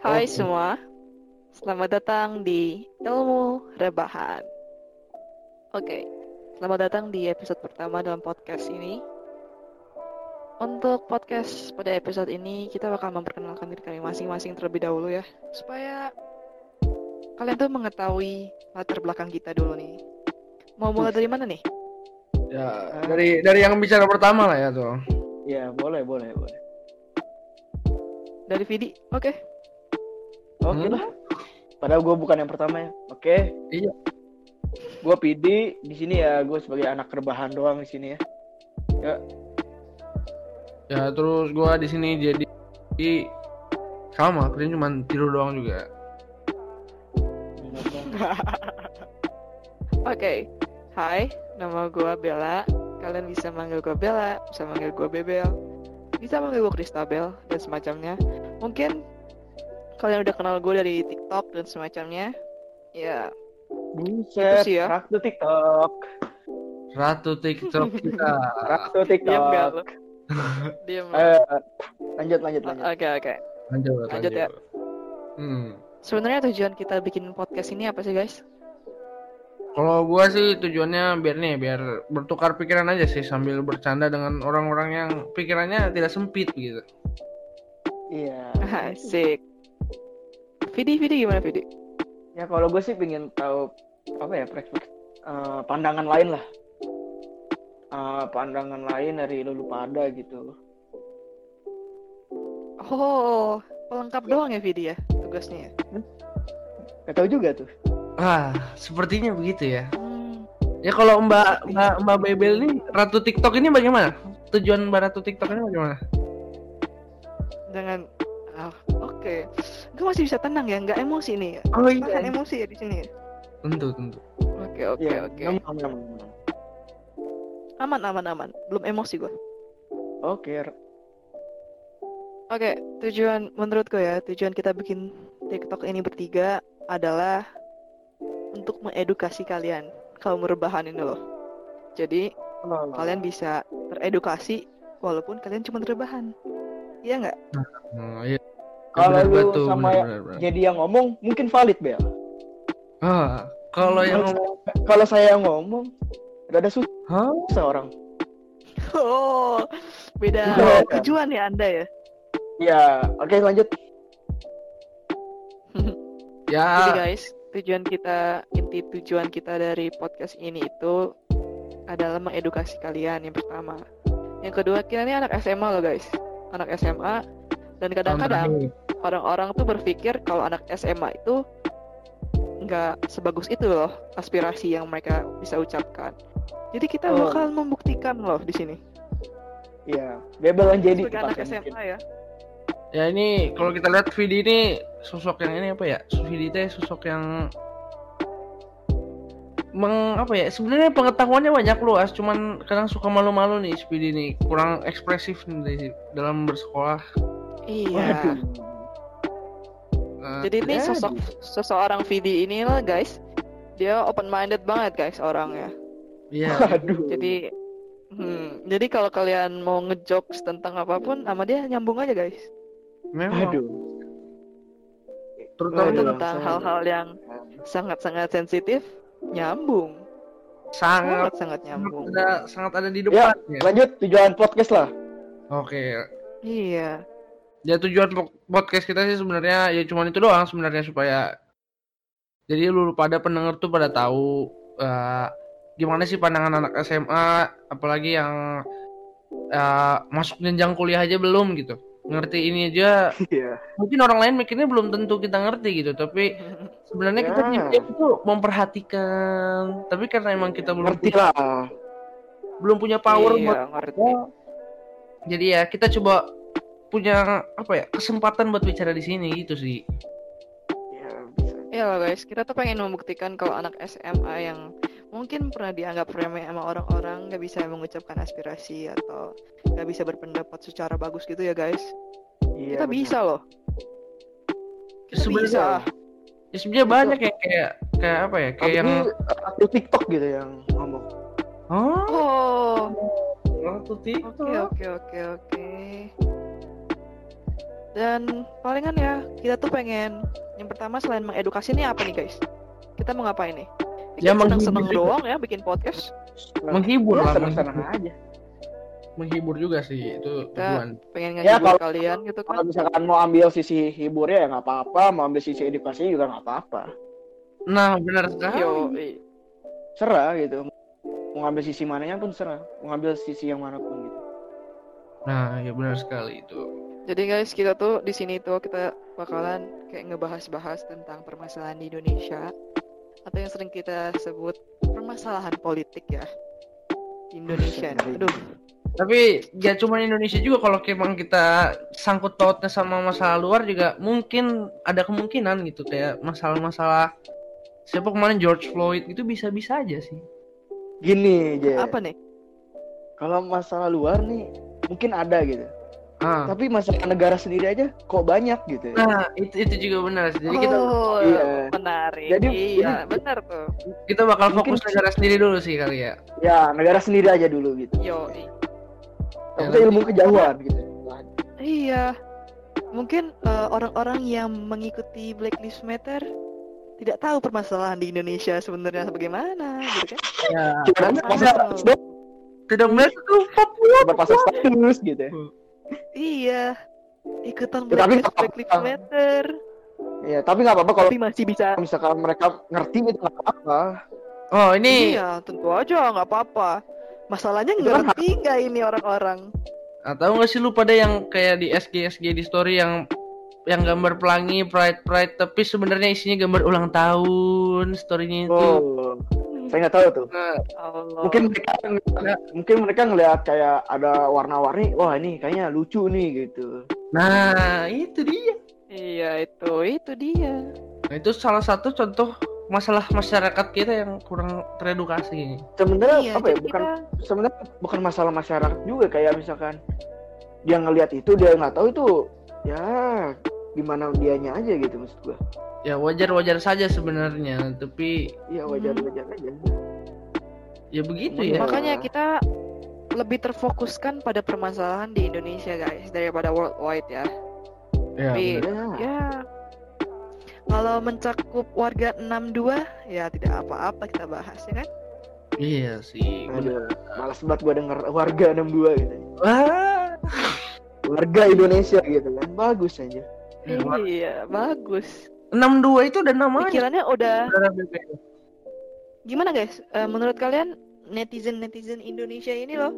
Hai Oke. semua, selamat datang di Ilmu Rebahan. Oke, selamat datang di episode pertama dalam podcast ini. Untuk podcast pada episode ini, kita bakal memperkenalkan diri kami masing-masing terlebih dahulu ya, supaya kalian tuh mengetahui latar belakang kita dulu nih. Mau mulai dari mana nih? Ya, dari dari yang bicara pertama lah ya tuh. Ya, boleh, boleh, boleh. Dari Vidi, oke. Oke Hmm. lah. Padahal gue bukan yang pertama ya. Oke. Iya. Gue Pidi di sini ya. Gue sebagai anak rebahan doang di sini ya. Ya terus gua di sini jadi sama, kerjanya cuma tidur doang juga. Oke, hai, nama gue Bella. Kalian bisa manggil gue Bella, bisa manggil gue Bebel, bisa manggil gue Kristabel dan semacamnya. Mungkin kalian udah kenal gue dari TikTok dan semacamnya. Ya, Buset, Itu sih ya. Ratu TikTok. Ratu TikTok kita. Ratu diam gak TikTok. lo? Diam. Eh, lanjut, lanjut, lanjut. Oke, oke. Lanjut, Lanjut ya. Hmm. Sebenarnya tujuan kita bikin podcast ini apa sih, guys? Kalau gua sih tujuannya biar nih, biar bertukar pikiran aja sih sambil bercanda dengan orang-orang yang pikirannya tidak sempit gitu. Iya. Asik. Vidi, Vidi gimana Vidi? Ya kalau gue sih pengen tahu apa ya perspektif eh, pandangan lain lah. Eh, pandangan lain dari lulu pada gitu. Oh, pelengkap doang ya Vidi ya tugasnya ya? Gak tahu juga tuh. Ah, sepertinya begitu ya. Hmm. Ya kalau Mbak Mbak Mbak Bebel nih Ratu TikTok ini bagaimana? Tujuan Mbak Ratu TikTok ini bagaimana? Jangan ah, oke. Gue masih bisa tenang ya, nggak emosi nih ya. Oh Tahan emosi ya di sini. ya? tentu tentu. Oke oke Iya, oke. aman, aman, aman. Aman aman aman. Belum emosi gue. Oke. Oke, tujuan menurut gue ya, tujuan kita bikin TikTok ini bertiga adalah untuk mengedukasi kalian kaum rebahan ini loh. Jadi Oh. kalian bisa teredukasi walaupun kalian cuma rebahan. Iya nggak? Oh, iya. Kalau Benar, lu betul, sama benar, benar, benar. jadi yang ngomong mungkin valid Bel. Ah, kalau yang ngomong, Kalau saya yang ngomong rada susah Hah? orang. Oh, beda tujuan ya anda ya. Ya, oke lanjut. Jadi Ya, guys, tujuan kita inti tujuan kita dari podcast ini itu adalah mengedukasi kalian yang pertama. Yang kedua, kita ini anak SMA loh guys. Anak SMA dan kadang-kadang orang-orang tuh berpikir kalau anak SMA itu nggak sebagus itu loh aspirasi yang mereka bisa ucapkan. Jadi kita Oh. bakal membuktikan loh di sini. Iya, Bebel yang jadi Sebagai anak tepatnya mungkin. SMA ya. ya ini kalau kita lihat Vidi ini sosok yang ini apa ya? Vidi teh sosok yang meng apa ya? Sebenarnya pengetahuannya banyak luas, cuman kadang suka malu-malu nih Vidi ini kurang ekspresif nih dalam bersekolah. Iya. Waduh. Jadi ini Ya, sosok seseorang Vidi ini lah guys. Dia open minded banget guys orangnya. Iya. Waduh. Jadi hmm, jadi kalau kalian mau ngejokes tentang apa pun sama dia nyambung aja guys. Memang. Aduh. Terutama Waduh. tentang hal-hal yang sangat-sangat sensitif nyambung. sangat Sangat-sangat nyambung. ada sangat ada di Ya, depan ya. lanjut tujuan podcast lah. Oke. Iya. Ya tujuan po- podcast kita sih sebenarnya ya cuma itu doang sebenarnya supaya jadi lu pada pendengar tuh pada tahu eh, gimana sih pandangan anak SMA apalagi yang eh, masuk jenjang kuliah aja belum gitu. Ngerti ini aja Iya. mungkin orang lain mikirnya belum tentu kita ngerti gitu tapi sebenarnya kita Ya. diam itu memperhatikan tapi karena emang kita belum Ngerti punya, lah. belum punya power buat iya, ngerti. jadi ya kita coba punya apa ya kesempatan buat bicara di sini gitu sih Ya. Iya guys, kita tuh pengen membuktikan kalau anak SMA yang mungkin pernah dianggap remeh sama orang-orang nggak bisa mengucapkan aspirasi atau nggak bisa berpendapat secara bagus gitu ya guys. Iya, kita benar. bisa loh. Kita Sebenarnya- bisa. ya sebenarnya banyak ya kayak kayak apa ya kayak Tapi yang aktif TikTok gitu yang ngomong. oh Oh, waktu TikTok oke oke oke oke. Dan palingan ya, kita tuh pengen yang pertama selain mengedukasi nih apa nih guys? Kita mau ngapain nih? Ya, Ya seneng-seneng menghibur doang ya bikin podcast. menghibur ya, lah senang-senang menghibur. aja menghibur juga sih itu tujuan Pengen Ya, ngehibur kalau- kalian gitu kalau kan. misalkan mau ambil sisi hiburnya ya nggak apa-apa mau ambil sisi edukasi juga nggak apa-apa nah benar sekali Yo, serah gitu mau ngambil sisi mananya pun serah mau ngambil sisi yang mana pun gitu nah ya benar sekali itu Jadi guys, kita tuh di sini tuh kita bakalan kayak ngebahas-bahas tentang permasalahan di Indonesia atau yang sering kita sebut permasalahan politik ya di Indonesia. Aduh, tapi ya cuma Indonesia juga kalau emang kita sangkut pautnya sama masalah luar juga mungkin ada kemungkinan gitu kayak masalah-masalah siapa kemarin George Floyd itu bisa-bisa aja sih. Gini aja apa nih? kalau masalah luar nih mungkin ada gitu ah. Tapi masalah negara sendiri aja kok banyak gitu nah itu itu juga benar jadi kita oh, iya. menarik. Jadi- iya, benar tuh. kita bakal mungkin- fokus negara sendiri dulu sih kali ya. Ya negara sendiri aja dulu gitu. Yo, tapi ilmu kejauhan gitu. Iya. Mungkin eh, orang-orang yang mengikuti Black Lives Matter tidak tahu permasalahan di Indonesia sebenarnya bagaimana, gitu kan? ya tidak melihat itu Papua pasal status gitu ya. Iya. Ikutan Ya, tapi Black, nggak Black Lives. Matter. ya tapi nggak apa-apa kalau masih bisa. misalkan mereka ngerti itu nggak apa-apa oh ini Iya, tentu aja nggak apa-apa. Masalahnya Itu kan ngerti nggak ini orang-orang? Ah, tahu nggak sih lu pada yang kayak di SG SG di story yang yang gambar pelangi pride pride tapi sebenarnya isinya gambar ulang tahun storynya itu oh saya nggak tahu tuh. Nah, Allah. mungkin mereka mungkin mereka ngelihat kayak ada warna-warni wah ini kayaknya lucu nih gitu. Nah itu dia. Iya itu, itu dia. nah, itu salah satu contoh masalah masyarakat kita yang kurang teredukasi sebenarnya Iya, apa ya jadi bukan kita- sebenarnya bukan masalah masyarakat juga kayak misalkan dia ngelihat itu dia nggak tahu itu ya gimana dianya aja gitu maksud gua ya wajar wajar saja sebenarnya tapi iya wajar wajar aja ya begitu Iya. ya Makanya kita lebih terfokuskan pada permasalahan di Indonesia guys daripada worldwide ya. ya Tapi benar. ya ya kalau mencakup warga 62 ya tidak apa-apa kita bahas ya kan? iya sih aduh malas banget gua denger warga 62 gitu wah warga Indonesia gitu kan bagus aja Iya, bagus. 62 itu udah namanya Pikirannya udah gimana guys? Eh, menurut kalian netizen netizen Indonesia ini loh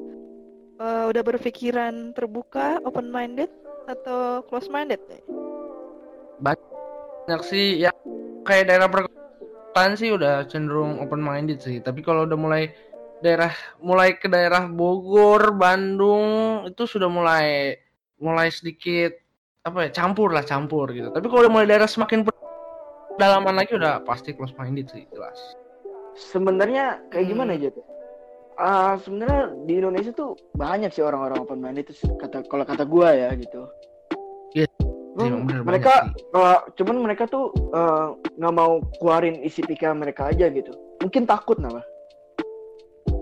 eh, udah berpikiran terbuka, open minded atau close minded? banyak sih ya kayak daerah perkotaan sih udah cenderung open minded sih tapi kalau udah mulai daerah mulai ke daerah Bogor Bandung itu sudah mulai mulai sedikit apa ya campur lah campur gitu. Tapi kalau udah mulai daerah semakin pedalaman lagi udah pasti close minded sih jelas. Sebenarnya kayak Hmm. gimana aja tuh Ah, sebenarnya di Indonesia tuh banyak sih orang-orang open minded itu kata kalau kata gua ya gitu. Iya, Hmm, emang bener mereka kalau cuman mereka tuh eh, nggak mau keluarin isi pikiran mereka aja gitu. Mungkin takut nama.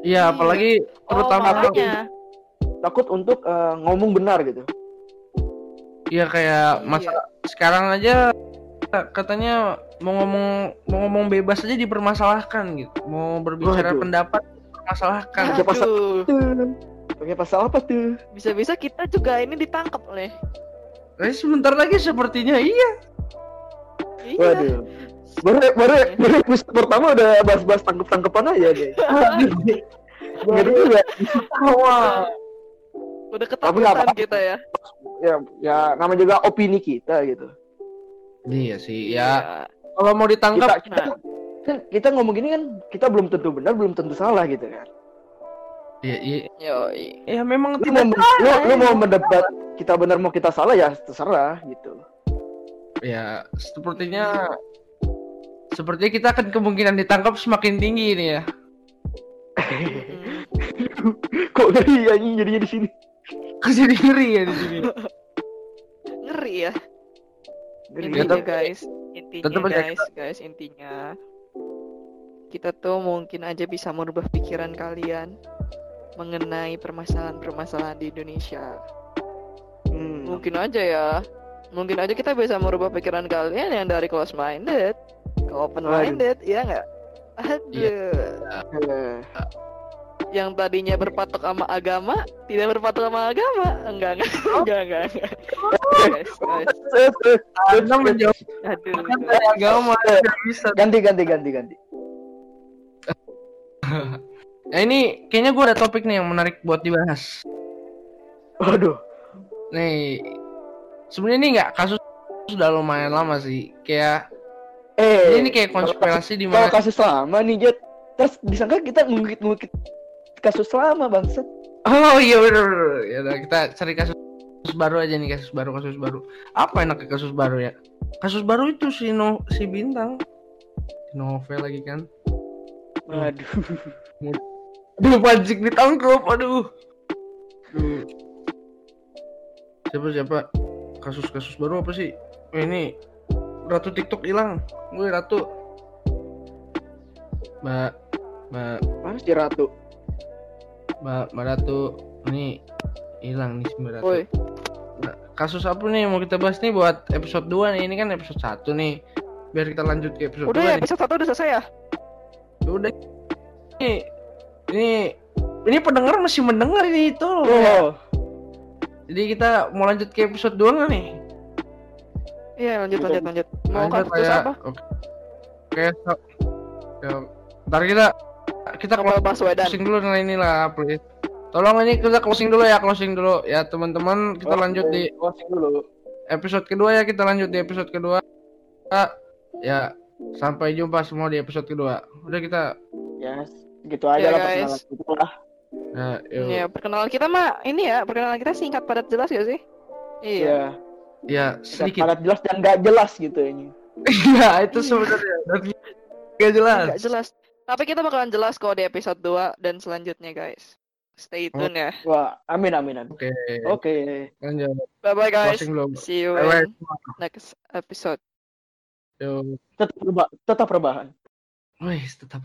Iya apalagi terutama oh, makanya. takut untuk eh, ngomong benar gitu Iya kayak Iya. masa sekarang aja katanya mau ngomong mau ngomong bebas aja dipermasalahkan gitu. Mau berbicara Waduh. pendapat dipermasalahkan. Pakai pasal- Aduh, pakai pasal apa tuh bisa-bisa kita juga ini ditangkap oleh. Eh, sebentar lagi sepertinya iya. Iya. waduh baru baru baru episode pertama udah bahas-bahas tangkep tangkepan aja deh ngeri juga Wah. Udah ketakutan kita ya. ya ya nama juga opini kita gitu Iya sih Iya. ya. Kalau mau kita ditangkap kita, kan kita ngomong gini kan kita belum tentu benar belum tentu salah gitu kan ya, ya, Yoi. ya memang lu tidak mau lu, lu mau mendebat kita benar mau kita salah ya terserah gitu ya sepertinya sepertinya kita akan kemungkinan ditangkap semakin tinggi ini ya. Mm. kok ngeri anjing jadinya di sini Jadi ngeri ya di sini. Ngeri ya. Ngeri. Intinya tetap- guys, intinya tetap guys, guys, intinya kita tuh mungkin aja bisa merubah pikiran kalian mengenai permasalahan-permasalahan di Indonesia. Hmm. Mungkin aja ya. mungkin aja kita bisa merubah pikiran kalian yang dari close minded ke open minded, ya nggak? Aduh. Eh, yang tadinya berpatok sama agama tidak berpatok sama agama enggak enggak enggak enggak, enggak. guys guys Anda menjawab aduh dari agama bisa. ganti ganti ganti ganti Nah ini kayaknya gue ada topik nih yang menarik buat dibahas. waduh Nih, sebenarnya ini nggak kasus sudah lumayan lama sih. Kayak eh ini kayak konspirasi di mana? kasus lama nih Jet terus disangka kita ngungkit-ngungkit kasus lama bangset Oh iya bener, bener. Ya kita cari kasus kasus baru aja nih kasus baru kasus baru. Apa enaknya kasus baru ya? Kasus baru itu si no si bintang si novel lagi kan. waduh Aduh pancing ditangkap, aduh. Aduh. Siapa siapa? Kasus-kasus baru apa sih? Oh, ini Ratu TikTok hilang. Gue Ratu. Mbak Mbak mana si ratu Mbak Mbak Ratu ini hilang nih Ratu. woi Nah, kasus apa nih mau kita bahas nih buat episode 2 nih? Ini kan episode 1 nih. Biar kita lanjut ke episode udah 2 ya nih. episode satu udah selesai ya Udah. Ini ini ini pendengar masih mendengar ini itu. oh Jadi kita mau lanjut ke episode 2 nggak nih? iya lanjut lanjut lanjut mau Lanjut kasus ya. apa Oke. Oke, so- ya, ntar kita kita Novel Baswedan closing dulu nah inilah please. Tolong ini kita closing dulu ya, closing dulu ya teman-teman. Kita Oke, lanjut di closing dulu episode kedua ya, kita lanjut di episode kedua. Ah, Ya, sampai jumpa semua di episode kedua. Udah kita ya gitu aja Ya, lah guys. perkenalan kita lah ya, yuk. ya perkenalan kita mah ini ya perkenalan kita singkat padat jelas gak sih iya ya ya sedikit sedikit. padat jelas dan gak jelas gitu ini Iya, itu sebenarnya Gak jelas. nggak jelas tapi kita bakalan jelas kok di episode 2 dan selanjutnya guys. Stay tune ya. Wah amin amin amin. Oke, oke. Lanjut. bye bye guys see you Bye-bye. in next episode. Yuk. tetap perubahan tetap perubahan Wih, tetap